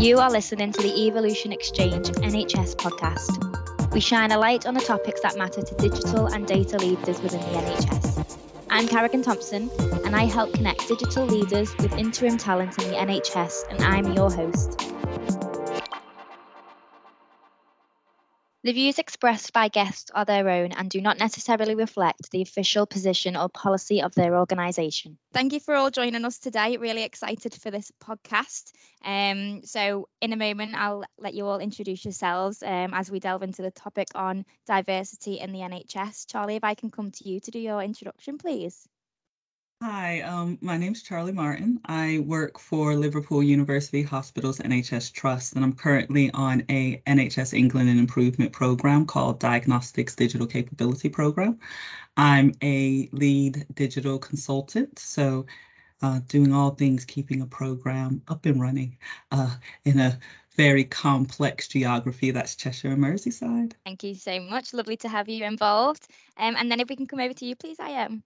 You are listening to the Evolution Exchange NHS podcast. We shine a light on the topics that matter to digital and data leaders within the NHS. I'm Carrigan Thompson, and I help connect digital leaders with interim talent in the NHS, and I'm your host. The views expressed by guests are their own and do not necessarily reflect the official position or policy of their organisation. Thank you for all joining us today. Really excited for this podcast. Um, so, in a moment, I'll let you all introduce yourselves um, as we delve into the topic on diversity in the NHS. Charlee, if I can come to you to do your introduction, please. Hi, um, my name is Charlee Martin. I work for Liverpool University Hospitals NHS Trust, and I'm currently on a NHS England and Improvement program called Diagnostics Digital Capability Program. I'm a lead digital consultant, so uh, doing all things keeping a program up and running uh, in a very complex geography that's Cheshire and Merseyside. Thank you so much. Lovely to have you involved. Um, and then if we can come over to you, please, Ayo.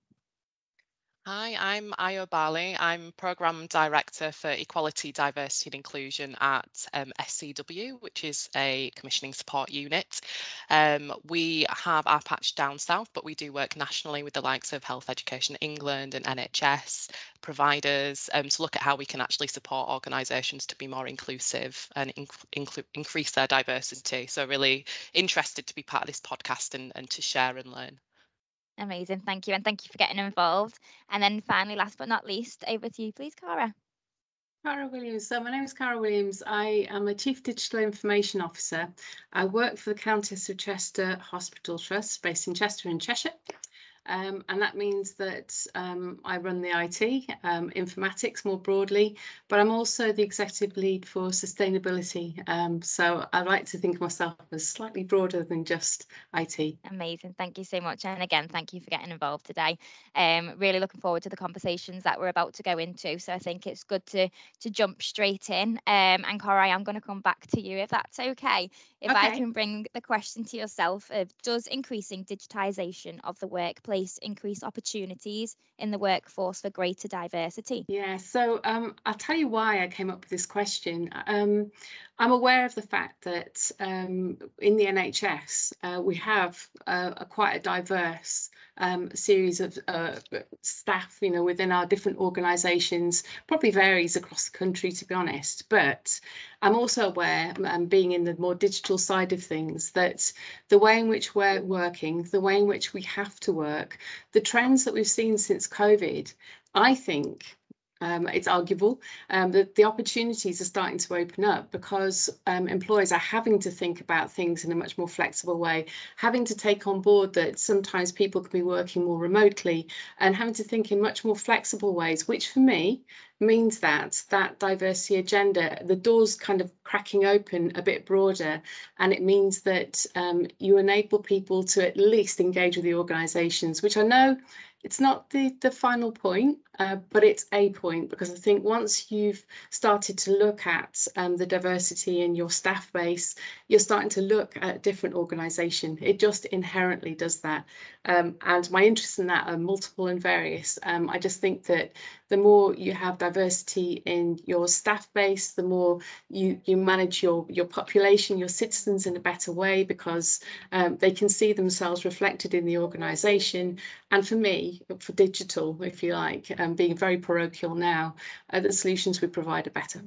Hi, I'm Ayo Barley. I'm Programme Director for Equality, Diversity and Inclusion at um, SCW, which is a commissioning support unit. Um, we have our patch down south, but we do work nationally with the likes of Health Education England and NHS providers um, to look at how we can actually support organisations to be more inclusive and inc- increase their diversity. So, really interested to be part of this podcast and, and to share and learn. Amazing. Thank you. And thank you for getting involved. And then finally, last but not least, over to you, please, Cara. Cara Williams. So my name is Cara Williams. I am a Chief Digital Information Officer. I work for the Countess of Chester Hospital Trust based in Chester in Cheshire. Um, and that means that um, I run the IT, um, informatics more broadly, but I'm also the executive lead for sustainability. Um, so I like to think of myself as slightly broader than just IT. Amazing. Thank you so much. And again, thank you for getting involved today. Um, really looking forward to the conversations that we're about to go into. So I think it's good to to jump straight in. Um, and Corey, I'm going to come back to you if that's okay. If okay. I can bring the question to yourself of does increasing digitisation of the workplace place increase opportunities in the workforce for greater diversity? Yeah, so um, I'll tell you why I came up with this question. Um, I'm aware of the fact that um, in the NHS uh, we have uh, a quite a diverse um, series of uh, staff, you know, within our different organisations. Probably varies across the country, to be honest. But I'm also aware, um, being in the more digital side of things, that the way in which we're working, the way in which we have to work, the trends that we've seen since COVID, I think um, it's arguable um, that the opportunities are starting to open up because um, employers are having to think about things in a much more flexible way, having to take on board that sometimes people can be working more remotely and having to think in much more flexible ways, which for me means that that diversity agenda, the door's kind of cracking open a bit broader, and it means that um, you enable people to at least engage with the organisations, which I know it's not the the final point, uh, but it's a point. Because I think once you've started to look at um, the diversity in your staff base, you're starting to look at different organisation. It just inherently does that, um, and my interests in that are multiple and various. Um, I just think that the more you have diversity in your staff base, the more you you manage your your population, your citizens in a better way because um, they can see themselves reflected in the organisation. And for me, for digital, if you like, um, being very parochial now, uh, the solutions we provide are better.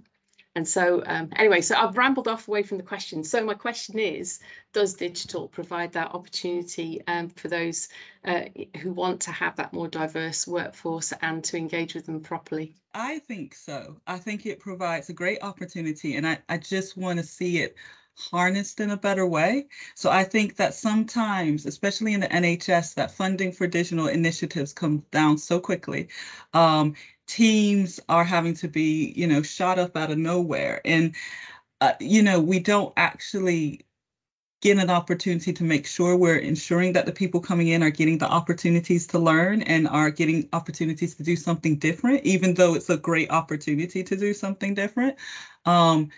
And so, um, anyway, so I've rambled off away from the question. So my question is, does digital provide that opportunity um, for those uh, who want to have that more diverse workforce and to engage with them properly? I think so. I think it provides a great opportunity, and I, I just want to see it harnessed in a better way. So I think that sometimes, especially in the NHS, that funding for digital initiatives comes down so quickly. Um, teams are having to be, you know, shot up out of nowhere. And, uh, you know, we don't actually get an opportunity to make sure we're ensuring that the people coming in are getting the opportunities to learn and are getting opportunities to do something different, even though it's a great opportunity to do something different. Um,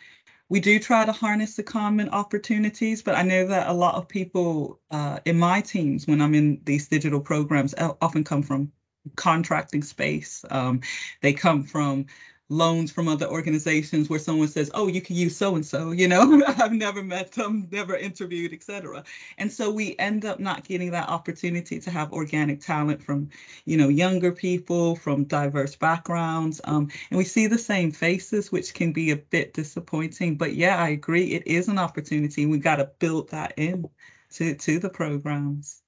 we do try to harness the common opportunities, but I know that a lot of people uh, in my teams, when I'm in these digital programs, often come from contracting space. Um, they come from loans from other organizations where someone says, "Oh, you can use so and so." You know, I've never met them, never interviewed, etc. And so we end up not getting that opportunity to have organic talent from, you know, younger people from diverse backgrounds, um, and we see the same faces, which can be a bit disappointing. But yeah, I agree, it is an opportunity. We got to build that in to to the programs.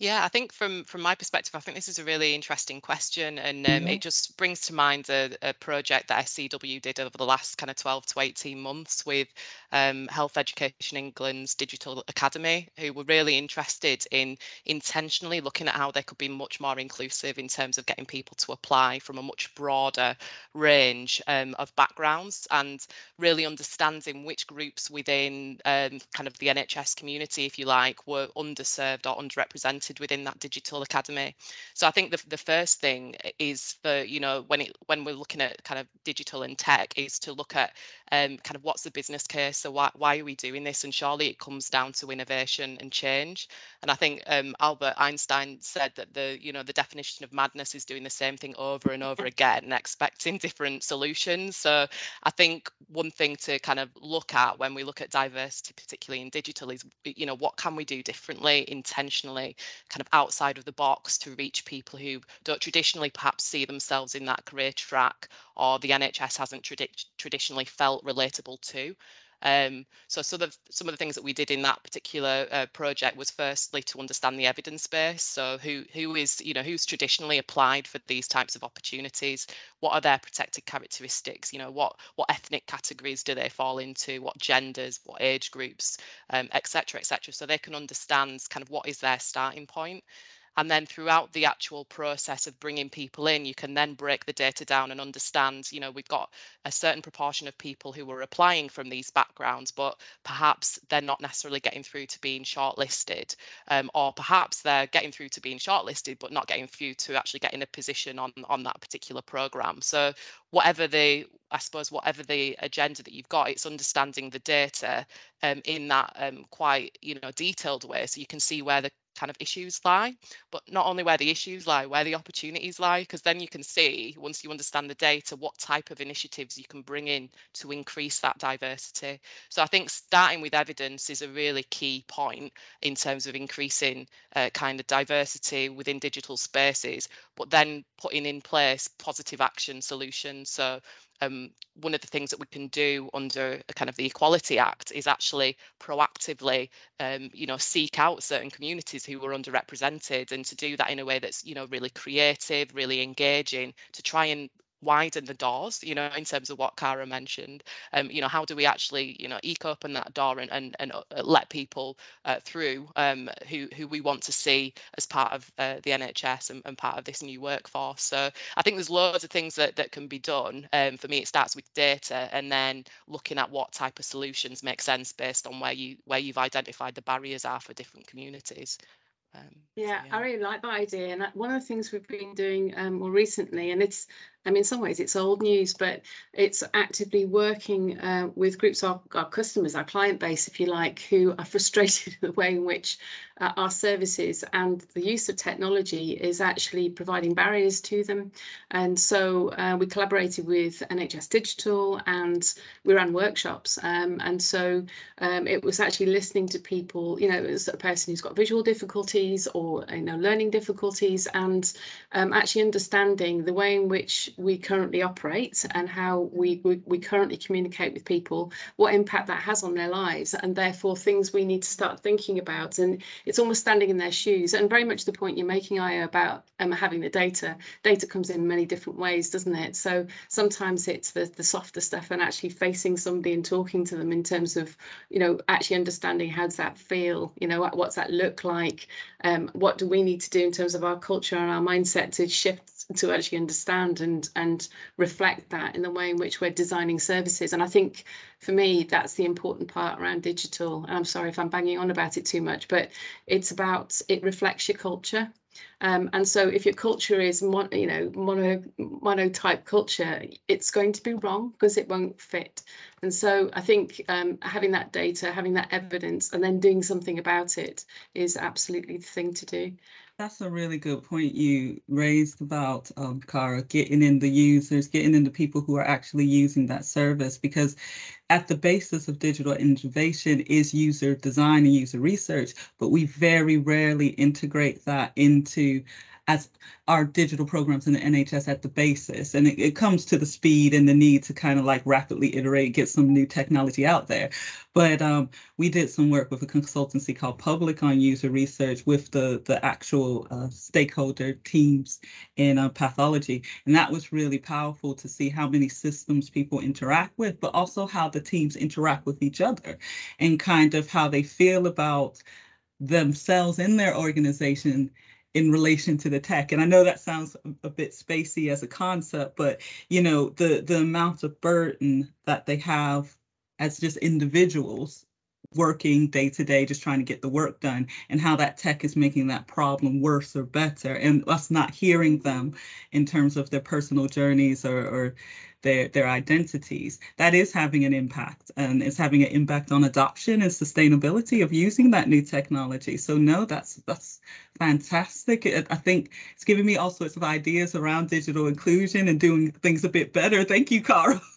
Yeah, I think from from my perspective, I think this is a really interesting question, and um, it just brings to mind a, a, project that SCW did over the last kind of 12 to 18 months with um, Health Education England's Digital Academy, who were really interested in intentionally looking at how they could be much more inclusive in terms of getting people to apply from a much broader range um, of backgrounds and really understanding which groups within um, kind of the NHS community, if you like, were underserved or underrepresented within that digital academy. So I think the, the first thing is for, you know, when it when we're looking at kind of digital and tech is to look at um, kind of what's the business case? So why, why are we doing this? And surely it comes down to innovation and change. And I think um, Albert Einstein said that the, you know, the definition of madness is doing the same thing over and over again and expecting different solutions. So I think one thing to kind of look at when we look at diversity, particularly in digital, is, you know, what can we do differently, intentionally kind of outside of the box to reach people who don't traditionally perhaps see themselves in that career track or the NHS hasn't tradi- traditionally felt relatable to. Um, so some of some of the things that we did in that particular uh, project was firstly to understand the evidence base. So who who is you know who's traditionally applied for these types of opportunities? What are their protected characteristics? You know what what ethnic categories do they fall into? What genders? What age groups? Etc. Um, etc. Et so they can understand kind of what is their starting point. And then throughout the actual process of bringing people in, you can then break the data down and understand, you know, we've got a certain proportion of people who are applying from these backgrounds, but perhaps they're not necessarily getting through to being shortlisted, um, or perhaps they're getting through to being shortlisted, but not getting through to actually getting a position on, on that particular program. So whatever the I suppose whatever the agenda that you've got, it's understanding the data um, in that um, quite you know detailed way, so you can see where the kind of issues lie, but not only where the issues lie, where the opportunities lie, because then you can see once you understand the data what type of initiatives you can bring in to increase that diversity. So I think starting with evidence is a really key point in terms of increasing uh, kind of diversity within digital spaces, but then putting in place positive action solutions. So um, one of the things that we can do under kind of the Equality Act is actually proactively, um, you know, seek out certain communities who are underrepresented, and to do that in a way that's, you know, really creative, really engaging, to try and widen the doors, you know, in terms of what Cara mentioned. Um, you know, how do we actually, you know, eke open that door and and, and uh, let people uh, through um, who who we want to see as part of uh, the NHS and, and, part of this new workforce. So I think there's loads of things that, that can be done. Um, for me, it starts with data and then looking at what type of solutions make sense based on where you where you've identified the barriers are for different communities. Um, yeah, so yeah, I really like that idea. And one of the things we've been doing um, more recently, and it's I mean, in some ways it's old news, but it's actively working uh, with groups of our customers, our client base, if you like, who are frustrated with the way in which uh, our services and the use of technology is actually providing barriers to them. And so uh, we collaborated with NHS Digital and we ran workshops. Um, and so um, it was actually listening to people, you know, as a person who's got visual difficulties or, you know, learning difficulties and um, actually understanding the way in which we currently operate and how we, we, we currently communicate with people, what impact that has on their lives, and therefore things we need to start thinking about. And it's almost standing in their shoes. And very much the point you're making, Ayo, about um, having the data. Data comes in many different ways, doesn't it? So sometimes it's the, the softer stuff and actually facing somebody and talking to them in terms of, you know, actually understanding how does that feel, you know, what's that look like, um, what do we need to do in terms of our culture and our mindset to shift to actually understand and and reflect that in the way in which we're designing services. And I think for me, that's the important part around digital. And I'm sorry if I'm banging on about it too much, but it's about it reflects your culture. Um, and so if your culture is mon, you know mono monotype culture, it's going to be wrong because it won't fit. And so I think um, having that data, having that evidence, and then doing something about it is absolutely the thing to do. That's a really good point you raised about um, Cara getting in the users, getting in the people who are actually using that service, because at the basis of digital innovation is user design and user research, but we very rarely integrate that into as our digital programs in the NHS at the basis. And it, it, comes to the speed and the need to kind of like rapidly iterate, get some new technology out there. But um, we did some work with a consultancy called Public on user research with the, the actual uh, stakeholder teams in uh, pathology. And that was really powerful to see how many systems people interact with, but also how the teams interact with each other and kind of how they feel about themselves in their organization in relation to the tech. And I know that sounds a bit spacey as a concept, but you know, the the amount of burden that they have as just individuals working day to day, just trying to get the work done, and how that tech is making that problem worse or better, and us not hearing them in terms of their personal journeys or, or their their identities that is having an impact and it's having an impact on adoption and sustainability of using that new technology so no that's that's fantastic i think it's giving me all sorts of ideas around digital inclusion and doing things a bit better thank you carl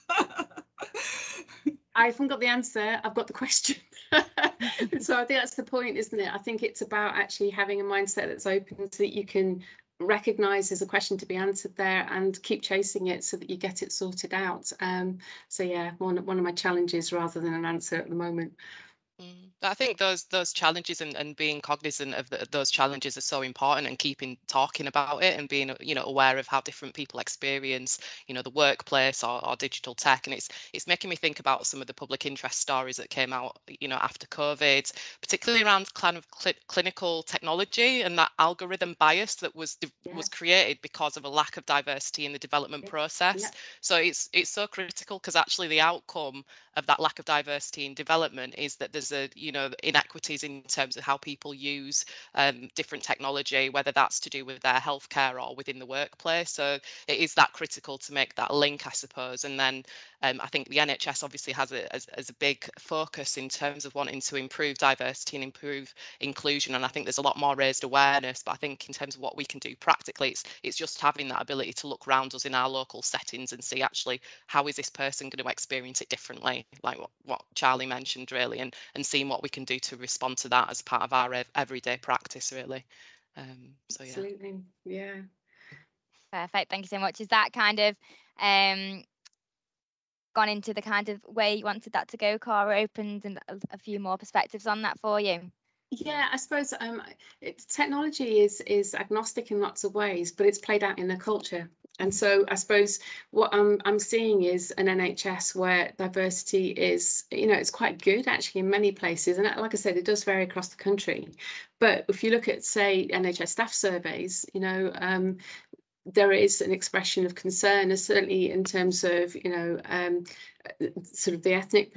I haven't got the answer. I've got the question. so I think that's the point, isn't it? I think it's about actually having a mindset that's open so that you can recognize there's a question to be answered there and keep chasing it so that you get it sorted out. Um, so yeah, one, one of my challenges rather than an answer at the moment. Mm. I think those those challenges and, and being cognizant of the, those challenges are so important and keeping talking about it and being you know aware of how different people experience you know the workplace or, or digital tech and it's it's making me think about some of the public interest stories that came out you know after COVID particularly around kind of cl- clinical technology and that algorithm bias that was yeah. was created because of a lack of diversity in the development yeah. process yeah. so it's it's so critical because actually the outcome of that lack of diversity in development is that there's a you know inequities in terms of how people use um, different technology whether that's to do with their healthcare or within the workplace. So it is that critical to make that link i suppose. And then um, I think the NHS obviously has a, as, as, a big focus in terms of wanting to improve diversity and improve inclusion. And I think there's a lot more raised awareness. But I think in terms of what we can do practically, it's it's just having that ability to look around us in our local settings and see actually how is this person going to experience it differently, like what, what Charlee mentioned really, and and seeing what we can do to respond to that as part of our ev- everyday practice really. Um, so yeah. Absolutely, yeah. Perfect. Thank you so much. Is that kind of um, gone into the kind of way you wanted that to go, Cara, opened and a, few more perspectives on that for you? Yeah, I suppose um, technology is is agnostic in lots of ways, but it's played out in the culture. And so I suppose what I'm, I'm seeing is an NHS where diversity is, you know, it's quite good actually in many places. And like I said, it does vary across the country. But if you look at, say, NHS staff surveys, you know, um, there is an expression of concern, certainly in terms of, you know, um, sort of the ethnic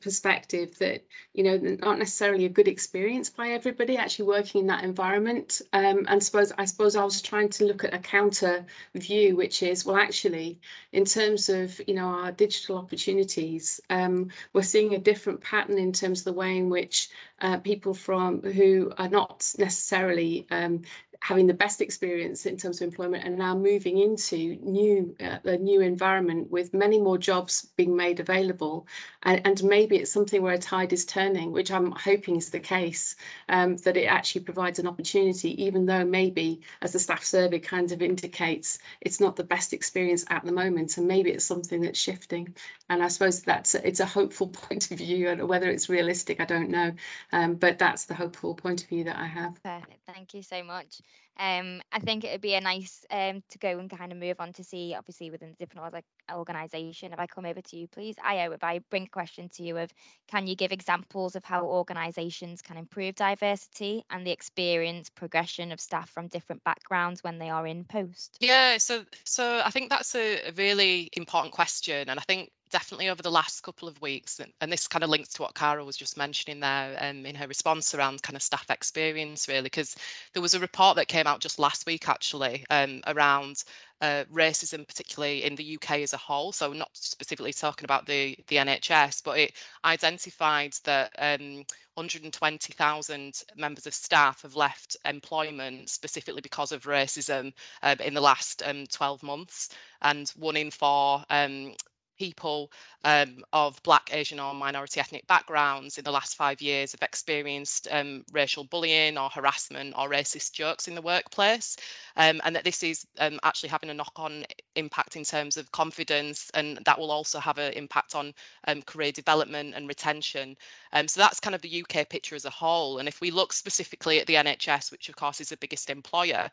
perspective that you know not necessarily a good experience by everybody actually working in that environment. Um, and suppose I suppose I was trying to look at a counter view which is well actually in terms of you know our digital opportunities um, we're seeing a different pattern in terms of the way in which uh, people from who are not necessarily um, having the best experience in terms of employment and now moving into new uh, a new environment with many more jobs being made available. And, and, maybe it's something where a tide is turning which i'm hoping is the case um, that it actually provides an opportunity even though maybe as the staff survey kind of indicates it's not the best experience at the moment. And maybe it's something that's shifting. And i suppose that's it's a hopeful point of view and whether it's realistic i don't know. Um, but that's the hopeful point of view that i have. Perfect. Thank you so much um, I think it would be a nice um, to go and kind of move on to see, obviously, within the different organisation. If I come over to you, please, Ayo, if I bring a question to you of, can you give examples of how organisations can improve diversity and the experience progression of staff from different backgrounds when they are in post? Yeah, so so I think that's a really important question, and I think definitely over the last couple of weeks, and, and this kind of links to what Cara was just mentioning there um, in her response around kind of staff experience, really, because there was a report that came out just last week actually um, around uh, racism, particularly in the UK as a whole. So not specifically talking about the the NHS, but it identified that um, 120,000 members of staff have left employment specifically because of racism uh, in the last um, 12 months, and one in four um, people um, of Black, Asian, or minority ethnic backgrounds in the last five years have experienced um, racial bullying or harassment or racist jokes in the workplace, um, and that this is um, actually having a knock on impact in terms of confidence, and that will also have an impact on um, career development and retention. Um, so that's kind of the UK picture as a whole. And if we look specifically at the NHS, which of course is the biggest employer,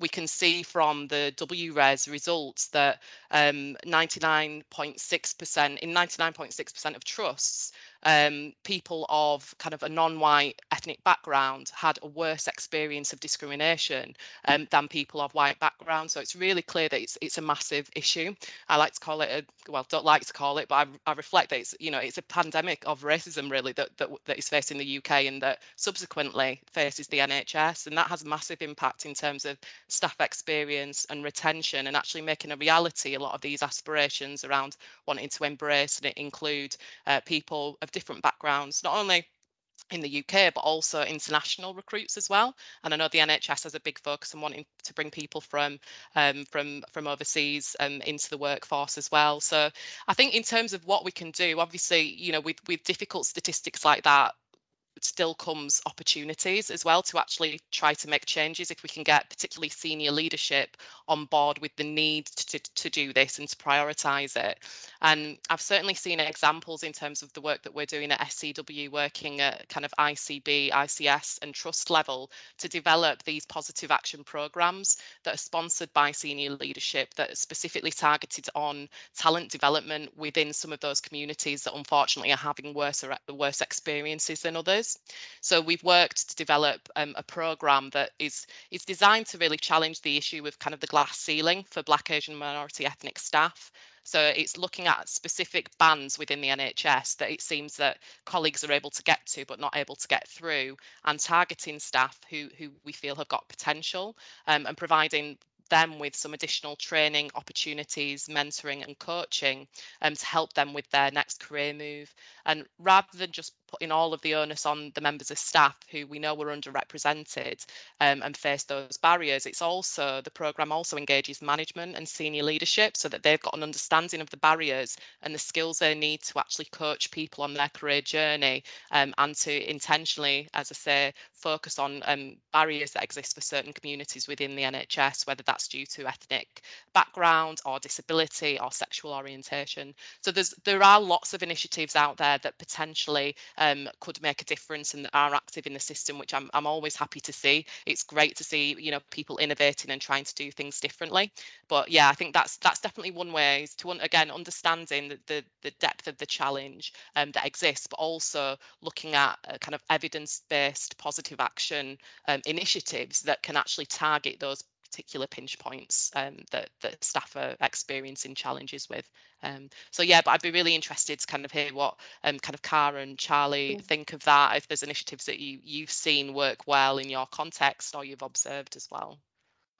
we can see from the WRES results that 99 99.6% in 99.6% of trusts um, people of kind of a non-white ethnic background had a worse experience of discrimination um, than people of white background. So it's really clear that it's it's a massive issue. I like to call it a well, don't like to call it, but I, I reflect that it's you know it's a pandemic of racism really that, that that is facing the UK and that subsequently faces the NHS, and that has a massive impact in terms of staff experience and retention, and actually making a reality a lot of these aspirations around wanting to embrace and include uh, people of different backgrounds, not only in the UK, but also international recruits as well. And I know the NHS has a big focus on wanting to bring people from um, from from overseas um, into the workforce as well. So I think in terms of what we can do, obviously, you know, with with difficult statistics like that, still comes opportunities as well to actually try to make changes if we can get particularly senior leadership on board with the need to, to do this and to prioritize it. And i've certainly seen examples in terms of the work that we're doing at scw working at kind of icb ics and trust level to develop these positive action programs that are sponsored by senior leadership that are specifically targeted on talent development within some of those communities that unfortunately are having worse worse experiences than others so we've worked to develop um, a program that is is designed to really challenge the issue of kind of the glass ceiling for Black, Asian, minority ethnic staff. So it's looking at specific bands within the NHS that it seems that colleagues are able to get to but not able to get through, and targeting staff who who we feel have got potential um, and providing them with some additional training opportunities, mentoring and coaching um, to help them with their next career move. And rather than just putting all of the onus on the members of staff who we know were underrepresented um, and face those barriers, it's also the programme also engages management and senior leadership so that they've got an understanding of the barriers and the skills they need to actually coach people on their career journey um, and to intentionally, as I say, focus on um, barriers that exist for certain communities within the NHS, whether that's due to ethnic background or disability or sexual orientation. So there's there are lots of initiatives out there that potentially um, could make a difference and are active in the system, which I'm, I'm always happy to see. It's great to see you know people innovating and trying to do things differently. But yeah, I think that's that's definitely one way is to again understanding the the, the depth of the challenge um, that exists, but also looking at kind of evidence-based positive action um, initiatives that can actually target those particular pinch points um, that, that staff are experiencing challenges with. Um, so yeah, but I'd be really interested to kind of hear what um, kind of Cara and Charlee think of that, if there's initiatives that you, you've seen work well in your context or you've observed as well.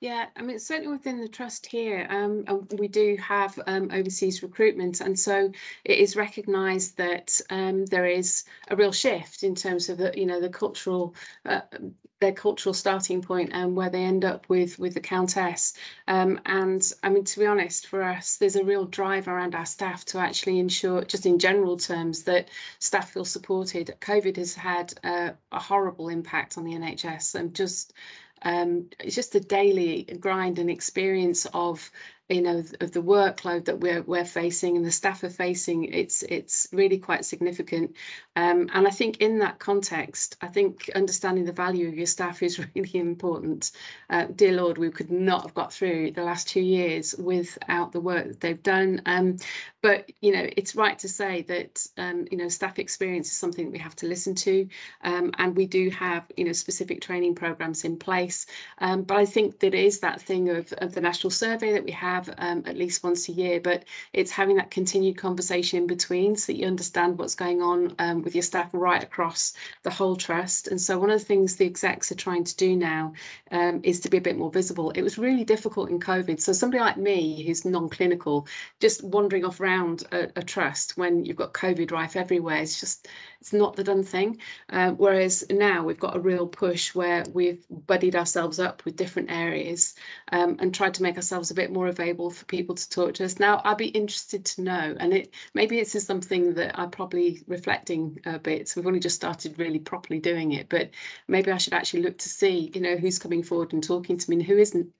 Yeah, I mean, certainly within the trust here, um, we do have um, overseas recruitment, and so it is recognised that um, there is a real shift in terms of the, you know, the cultural, uh, their cultural starting point and where they end up with with the countess. Um, and I mean, to be honest, for us, there's a real drive around our staff to actually ensure, just in general terms, that staff feel supported. COVID has had uh, a horrible impact on the NHS, and just um, it's just the daily grind and experience of you know of the workload that we're we're facing and the staff are facing it's it's really quite significant. Um, and I think in that context I think understanding the value of your staff is really important. Uh, dear Lord we could not have got through the last two years without the work that they've done. Um, but you know, it's right to say that um, you know staff experience is something that we have to listen to, um, and we do have you know specific training programs in place. Um, but I think that is that thing of, of the national survey that we have um, at least once a year. But it's having that continued conversation in between so that you understand what's going on um, with your staff right across the whole trust. And so one of the things the execs are trying to do now um, is to be a bit more visible. It was really difficult in COVID. So somebody like me who's non-clinical, just wandering off around a, a trust when you've got COVID rife everywhere, it's just it's not the done thing. Um, whereas now we've got a real push where we've buddied ourselves up with different areas um, and tried to make ourselves a bit more available for people to talk to us. Now, I'd be interested to know, and it maybe this is something that I'm probably reflecting a bit. So we've only just started really properly doing it, but maybe I should actually look to see, you know, who's coming forward and talking to me and who isn't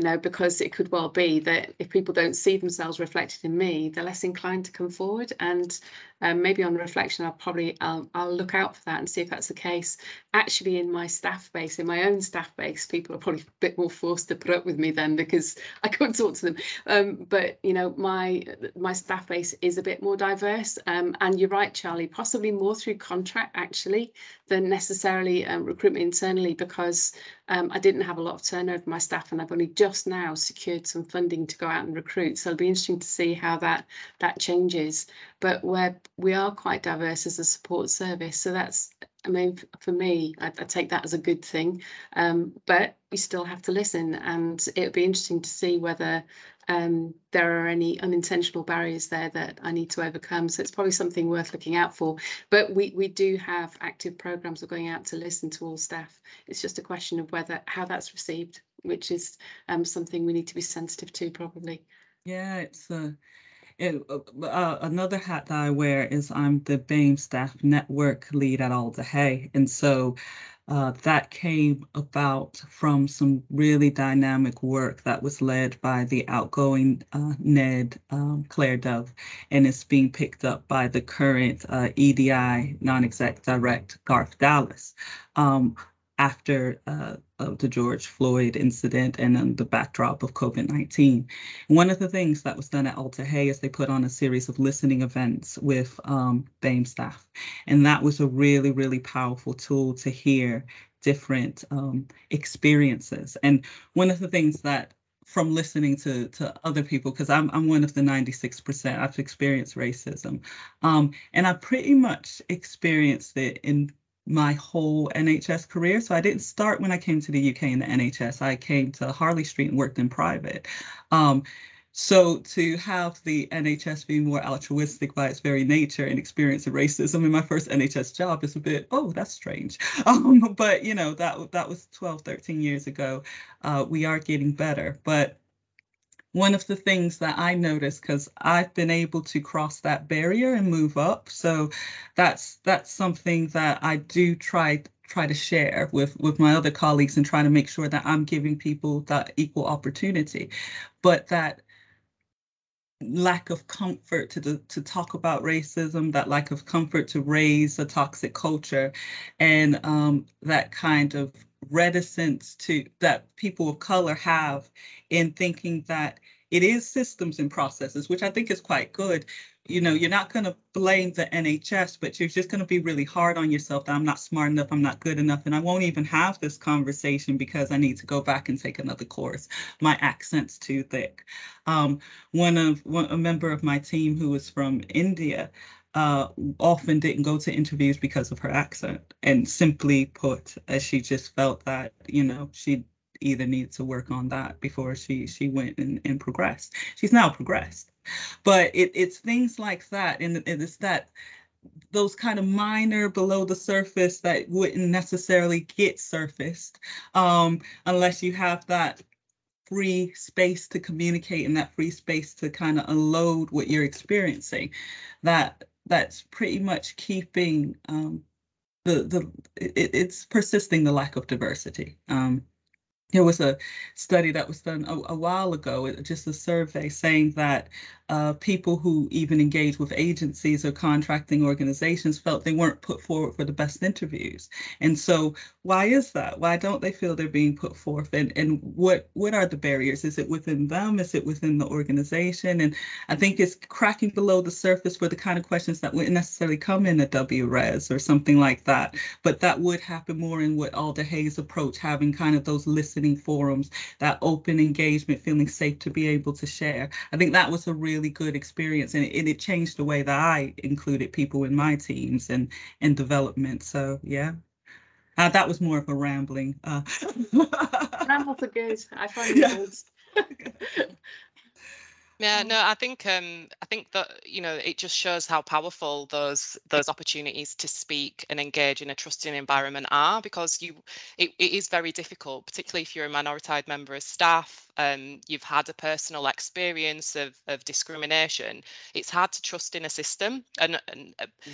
you know, because it could well be that if people don't see themselves reflected in me, they're less inclined to come forward. And um, maybe on reflection, I'll probably I'll, I'll look out for that and see if that's the case. Actually, in my staff base, in my own staff base, people are probably a bit more forced to put up with me then because I can't talk to them. Um, but you know, my my staff base is a bit more diverse. Um, and you're right, Charlee, possibly more through contract actually than necessarily um, recruitment internally because um, I didn't have a lot of turnover my staff, and I've only just now secured some funding to go out and recruit. So it'll be interesting to see how that that changes. But where we are quite diverse as a support service. So that's, I mean, for me, I, I take that as a good thing. Um, but we still have to listen, and it would be interesting to see whether um, there are any unintentional barriers there that I need to overcome. So it's probably something worth looking out for. But we we do have active programs of going out to listen to all staff. It's just a question of whether how that's received, which is um, something we need to be sensitive to probably. Yeah, it's a it, uh, uh, another hat that I wear is I'm the BAME staff network lead at Alder Hey. And so uh, that came about from some really dynamic work that was led by the outgoing uh, NED, um, Claire Dove, and it's being picked up by the current uh, EDI non-exec direct, Garth Dallas. Um, after uh, the George Floyd incident and then the backdrop of COVID-19. One of the things that was done at Alder Hey is they put on a series of listening events with um, BAME staff. And that was a really, really powerful tool to hear different um, experiences. And one of the things that from listening to to other people because I'm I'm one of the 96%. I've experienced racism, um, and I pretty much experienced it in my whole NHS career. So I didn't start when I came to the UK in the NHS. I came to Harley Street and worked in private. Um, so to have the NHS be more altruistic by its very nature and experience of racism in my first NHS job is a bit, oh, that's strange. Um, but you know, that that was 12, 13 years ago. Uh, we are getting better. But one of the things that I noticed because I've been able to cross that barrier and move up. So that's that's something that I do try try to share with with my other colleagues and try to make sure that I'm giving people that equal opportunity. But that lack of comfort to to talk about racism, that lack of comfort to raise a toxic culture, and um, that kind of reticence to that people of color have in thinking that it is systems and processes, which I think is quite good. You know, you're not going to blame the NHS, but you're just going to be really hard on yourself that I'm not smart enough, I'm not good enough, and I won't even have this conversation because I need to go back and take another course. My accent's too thick. Um, one of one, a member of my team who was from India, uh, often didn't go to interviews because of her accent. And simply put, as she just felt that, you know, she either needed to work on that before she she went and, and progressed. She's now progressed. But it, it's things like that. And, and it's that those kind of minor below the surface that wouldn't necessarily get surfaced um, unless you have that free space to communicate and that free space to kind of unload what you're experiencing that that's pretty much keeping um, the the it, it's persisting the lack of diversity. Um, there was a study that was done a, a while ago, just a survey saying that uh, people who even engage with agencies or contracting organizations felt they weren't put forward for the best interviews. And so, why is that? Why don't they feel they're being put forth? And and what what are the barriers? Is it within them? Is it within the organization? And I think it's cracking below the surface for the kind of questions that wouldn't necessarily come in a WRES or something like that, but that would happen more in what Alder Hey's approach, having kind of those listening forums, that open engagement, feeling safe to be able to share. I think that was a really good experience and it, and it changed the way that I included people in my teams and and development. So yeah. Uh, that was more of a rambling. Uh. Rambles are good. I find it yeah. Yeah, no, I think um, I think that you know it just shows how powerful those those opportunities to speak and engage in a trusting environment are because you it, it is very difficult, particularly if you're a minoritized member of staff. Um, you've had a personal experience of, of discrimination. It's hard to trust in a system, and, and uh, mm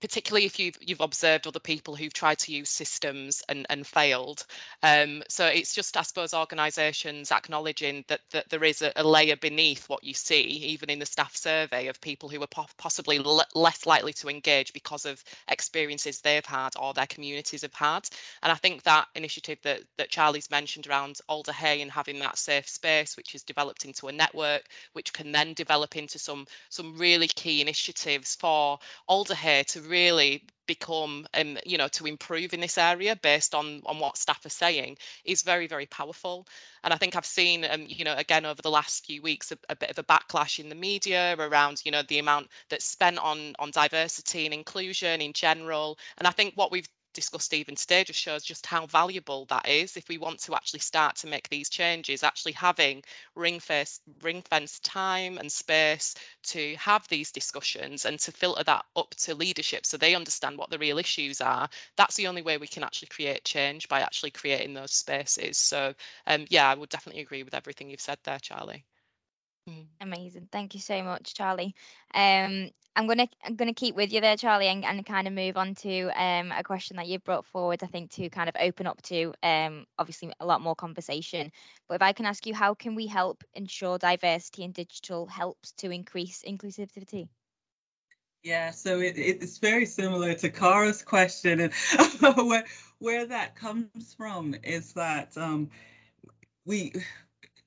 particularly if you've you've observed other people who've tried to use systems and and failed. Um, so it's just I suppose organisations acknowledging that that there is a, a, layer beneath what you see, even in the staff survey of people who are po- possibly less likely to engage because of experiences they've had or their communities have had. And I think that initiative that that Charlee's mentioned around Alder Hey and having that safe space, which is developed into a network, which can then develop into some some really key initiatives for Alder Hey to really become um, you know to improve in this area based on on what staff are saying is very very powerful. And i think i've seen um, you know again over the last few weeks a, a, bit of a backlash in the media around you know the amount that's spent on on diversity and inclusion in general. And i think what we've discussed even today just shows just how valuable that is. If we want to actually start to make these changes actually having ring fence ring fence time and space to have these discussions and to filter that up to leadership so they understand what the real issues are that's the only way we can actually create change by actually creating those spaces. So um, yeah i would definitely agree with everything you've said there charlee Mm. Amazing. Thank you so much, Charlee. Um, I'm gonna I'm gonna keep with you there, Charlee, and, and kind of move on to um, a question that you've brought forward. I think to kind of open up to um, obviously a lot more conversation. But if I can ask you, how can we help ensure diversity in digital helps to increase inclusivity? Yeah, so it, it's very similar to Cara's question, and where where that comes from is that um, we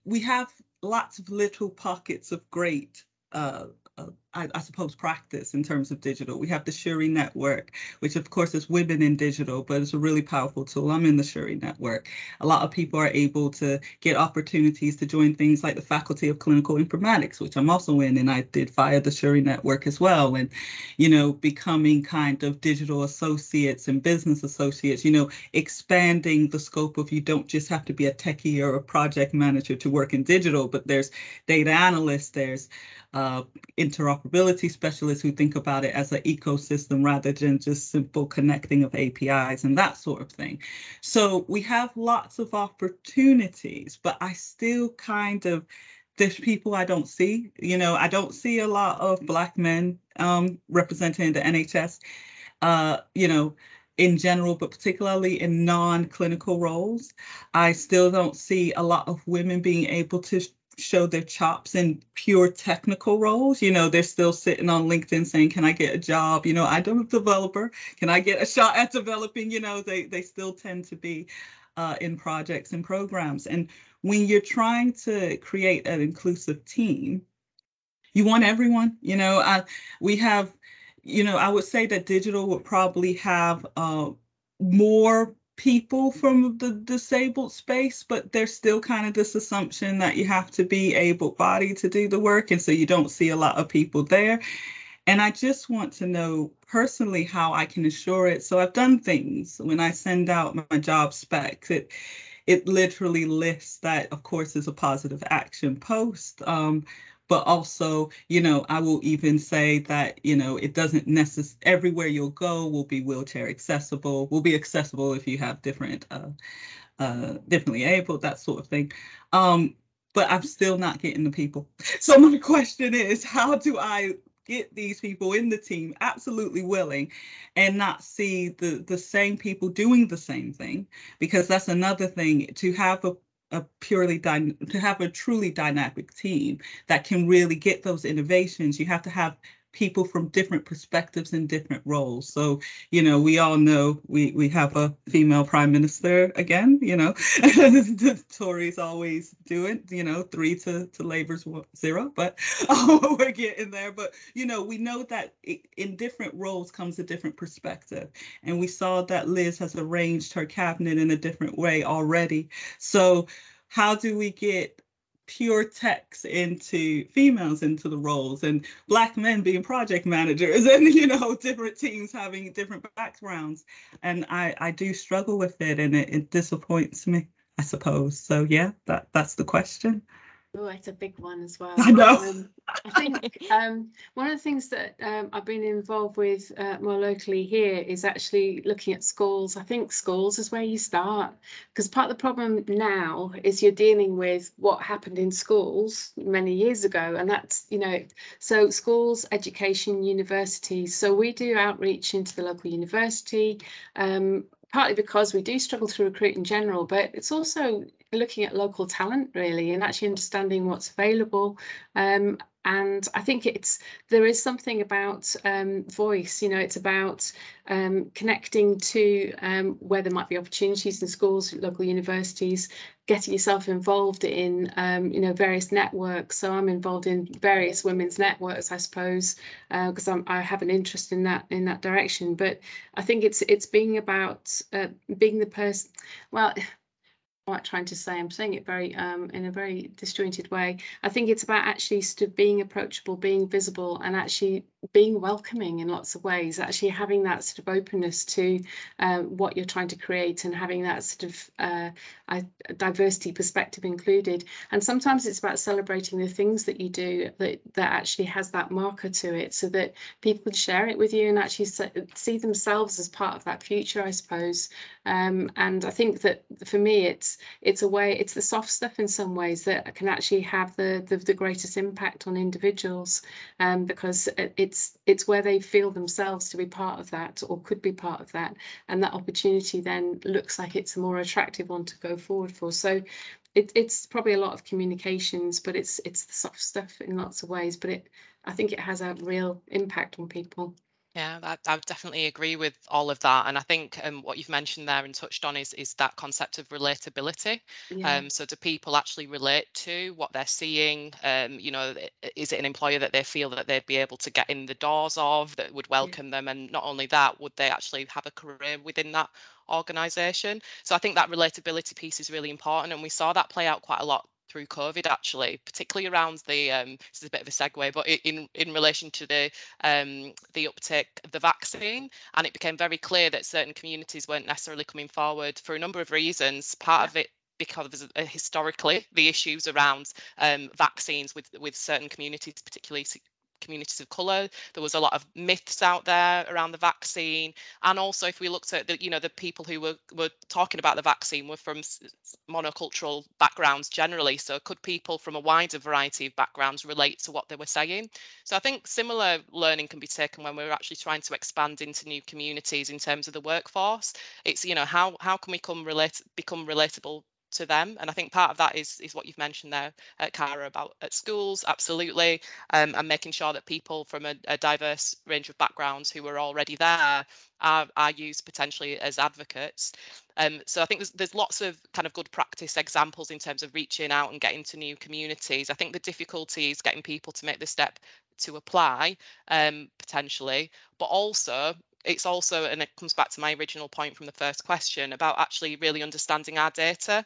we have lots of little pockets of great uh, uh, I, I, suppose, practice in terms of digital. We have the Shuri Network, which of course is women in digital, but it's a really powerful tool. I'm in the Shuri Network. A lot of people are able to get opportunities to join things like the Faculty of Clinical Informatics, which I'm also in, and I did via the Shuri Network as well. And, you know, becoming kind of digital associates and business associates, you know, expanding the scope of you don't just have to be a techie or a project manager to work in digital, but there's data analysts, there's uh, interoperability specialists who think about it as an ecosystem rather than just simple connecting of APIs and that sort of thing. So we have lots of opportunities, but I still kind of there's people I don't see. You know, I don't see a lot of Black men um, representing the NHS. Uh, you know, in general, but particularly in non-clinical roles, I still don't see a lot of women being able to show their chops in pure technical roles. You know, they're still sitting on LinkedIn saying, "Can I get a job?" You know, I'm a developer. Can I get a shot at developing? You know, they they still tend to be uh, in projects and programs. And when you're trying to create an inclusive team, you want everyone. You know, I, we have, you know, I would say that digital would probably have uh, more people from the disabled space, but there's still kind of this assumption that you have to be able bodied to do the work. And so you don't see a lot of people there. And I just want to know personally how I can assure it. So I've done things when I send out my job specs. It it literally lists that, of course, is a positive action post. Um, but also, you know, I will even say that, you know, it doesn't necessarily, everywhere you'll go will be wheelchair accessible, will be accessible if you have different, uh, uh, differently able, that sort of thing. Um, but I'm still not getting the people. So my question is, how do I get these people in the team absolutely willing and not see the the same people doing the same thing because that's another thing to have a a purely dy- to have a truly dynamic team that can really get those innovations, you have to have people from different perspectives and different roles. So, you know, we all know we, we have a female prime minister again, you know, the Tories always do it, you know, three to, to Labour's zero, but we're getting there. But, you know, we know that in different roles comes a different perspective. And we saw that Liz has arranged her cabinet in a different way already. So, how do we get pure techs into females into the roles and black men being project managers and you know different teams having different backgrounds. And i i do struggle with it and it, it disappoints me i suppose. So yeah that that's the question Oh, it's a big one as well. I know. Um, I think um, one of the things that um, I've been involved with uh, more locally here is actually looking at schools. I think schools is where you start because part of the problem now is you're dealing with what happened in schools many years ago, and that's you know so schools, education, universities. So we do outreach into the local university. Um, partly because we do struggle to recruit in general, but it's also looking at local talent really and actually understanding what's available. Um, and I think it's there is something about um, voice. You know, it's about um, connecting to um, where there might be opportunities in schools, local universities, getting yourself involved in um, you know various networks. So I'm involved in various women's networks, I suppose, because uh, I have an interest in that in that direction. But I think it's it's being about uh, being the person. Well quite trying to say. I'm saying it very um, in a very disjointed way. I think it's about actually being approachable, being visible, and actually being welcoming in lots of ways. Actually having that sort of openness to uh, what you're trying to create and having that sort of uh, diversity perspective included. And sometimes it's about celebrating the things that you do that that actually has that marker to it, so that people can share it with you and actually see themselves as part of that future, I suppose. Um, and I think that for me, it's it's a way it's the soft stuff in some ways that can actually have the the, the greatest impact on individuals um, because it's it's where they feel themselves to be part of that or could be part of that and that opportunity then looks like it's a more attractive one to go forward for so it, it's probably a lot of communications but it's it's the soft stuff in lots of ways but it I think it has a real impact on people. Yeah, I, I definitely agree with all of that, and I think um, what you've mentioned there and touched on is is that concept of relatability. Yeah. Um, so do people actually relate to what they're seeing? Um, you know, is it an employer that they feel that they'd be able to get in the doors of that would welcome yeah. them, and not only that, would they actually have a career within that organization? So I think that relatability piece is really important, and we saw that play out quite a lot through COVID actually, particularly around the um, this is a bit of a segue, but in in relation to the um, the uptake of the vaccine, and it became very clear that certain communities weren't necessarily coming forward for a number of reasons. Part yeah. of it because uh, historically the issues around um, vaccines with with certain communities, particularly communities of colour. There was a lot of myths out there around the vaccine, and also if we looked at the, you know, the people who were were talking about the vaccine were from monocultural backgrounds generally. So could people from a wider variety of backgrounds relate to what they were saying? So I think similar learning can be taken when we're actually trying to expand into new communities in terms of the workforce. It's you know how how can we come relate become relatable to them. And I think part of that is is what you've mentioned there, at Cara, about at schools, absolutely, um, and making sure that people from a, a, diverse range of backgrounds who are already there are, are used potentially as advocates. Um, so I think there's, there's lots of kind of good practice examples in terms of reaching out and getting to new communities. I think the difficulty is getting people to make the step to apply um, potentially, but also it's also and it comes back to my original point from the first question about actually really understanding our data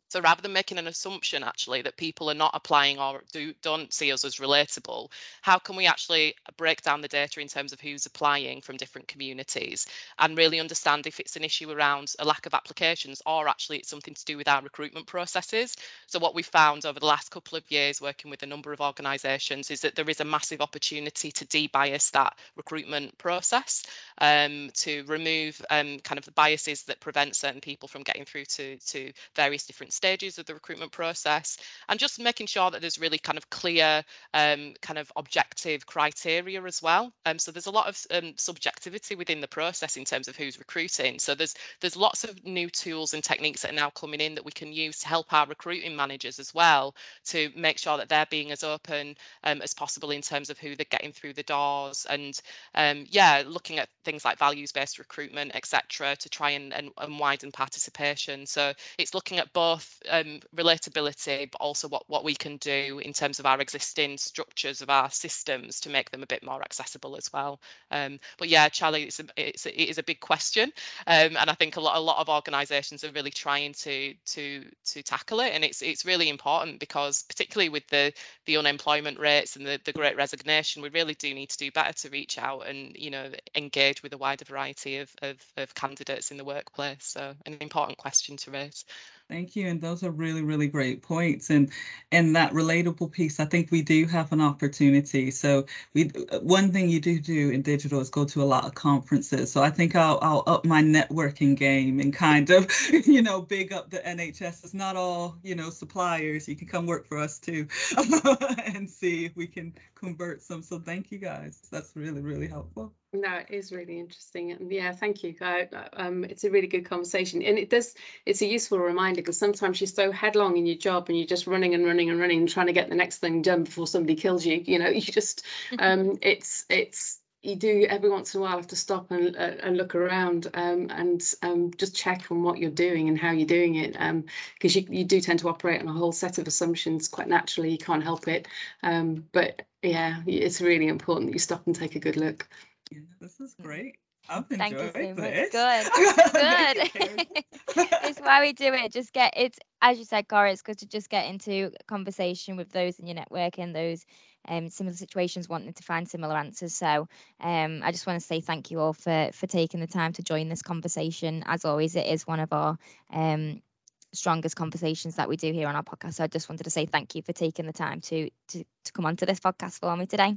so rather than making an assumption actually that people are not applying or do, don't see us as relatable, how can we actually break down the data in terms of who's applying from different communities and really understand if it's an issue around a lack of applications or actually it's something to do with our recruitment processes. So what we found over the last couple of years working with a number of organisations is that there is a massive opportunity to debias that recruitment process um, to remove um, kind of the biases that prevent certain people from getting through to, to various different stages of the recruitment process and just making sure that there's really kind of clear um, kind of objective criteria as well. Um, so there's a lot of um, subjectivity within the process in terms of who's recruiting. So there's there's lots of new tools and techniques that are now coming in that we can use to help our recruiting managers as well to make sure that they're being as open um, as possible in terms of who they're getting through the doors and um, yeah, looking at things like values-based recruitment, etc., to try and, and, and, widen participation. So it's looking at both um, relatability, but also what, what we can do in terms of our existing structures of our systems to make them a bit more accessible as well. Um, but yeah, Charlee, it's a, it's a, it is a big question, um, and I think a lot a lot of organisations are really trying to to to tackle it, and it's it's really important because particularly with the the unemployment rates and the, the great resignation, we really do need to do better to reach out and you know engage with a wider variety of, of, of candidates in the workplace. So an important question to raise. Thank you. And those are really, really great points. And and that relatable piece, I think we do have an opportunity. So we one thing you do do in digital is go to a lot of conferences. So I think I'll I'll up my networking game and kind of, you know, big up the NHS. It's not all, you know, suppliers. You can come work for us too and see if we can convert some. So thank you guys. That's really, really helpful. No, it is really interesting, and yeah, thank you. um, it's a really good conversation, and it does. It's a useful reminder because sometimes you're so headlong in your job, and you're just running and running and running, and trying to get the next thing done before somebody kills you. You know, you just, um, it's it's you do every once in a while have to stop and uh, and look around um, and um, just check on what you're doing and how you're doing it because um, you, you do tend to operate on a whole set of assumptions quite naturally you can't help it um, but yeah it's really important that you stop and take a good look this is great. I've Thank you so much. Good. Good. it's why we do it. Just get it's as you said, Cara, it's good to just get into conversation with those in your network and those um, similar situations wanting to find similar answers. So um, I just want to say thank you all for for taking the time to join this conversation. As always, it is one of our um, strongest conversations that we do here on our podcast. So I just wanted to say thank you for taking the time to to, to come onto this podcast for me today.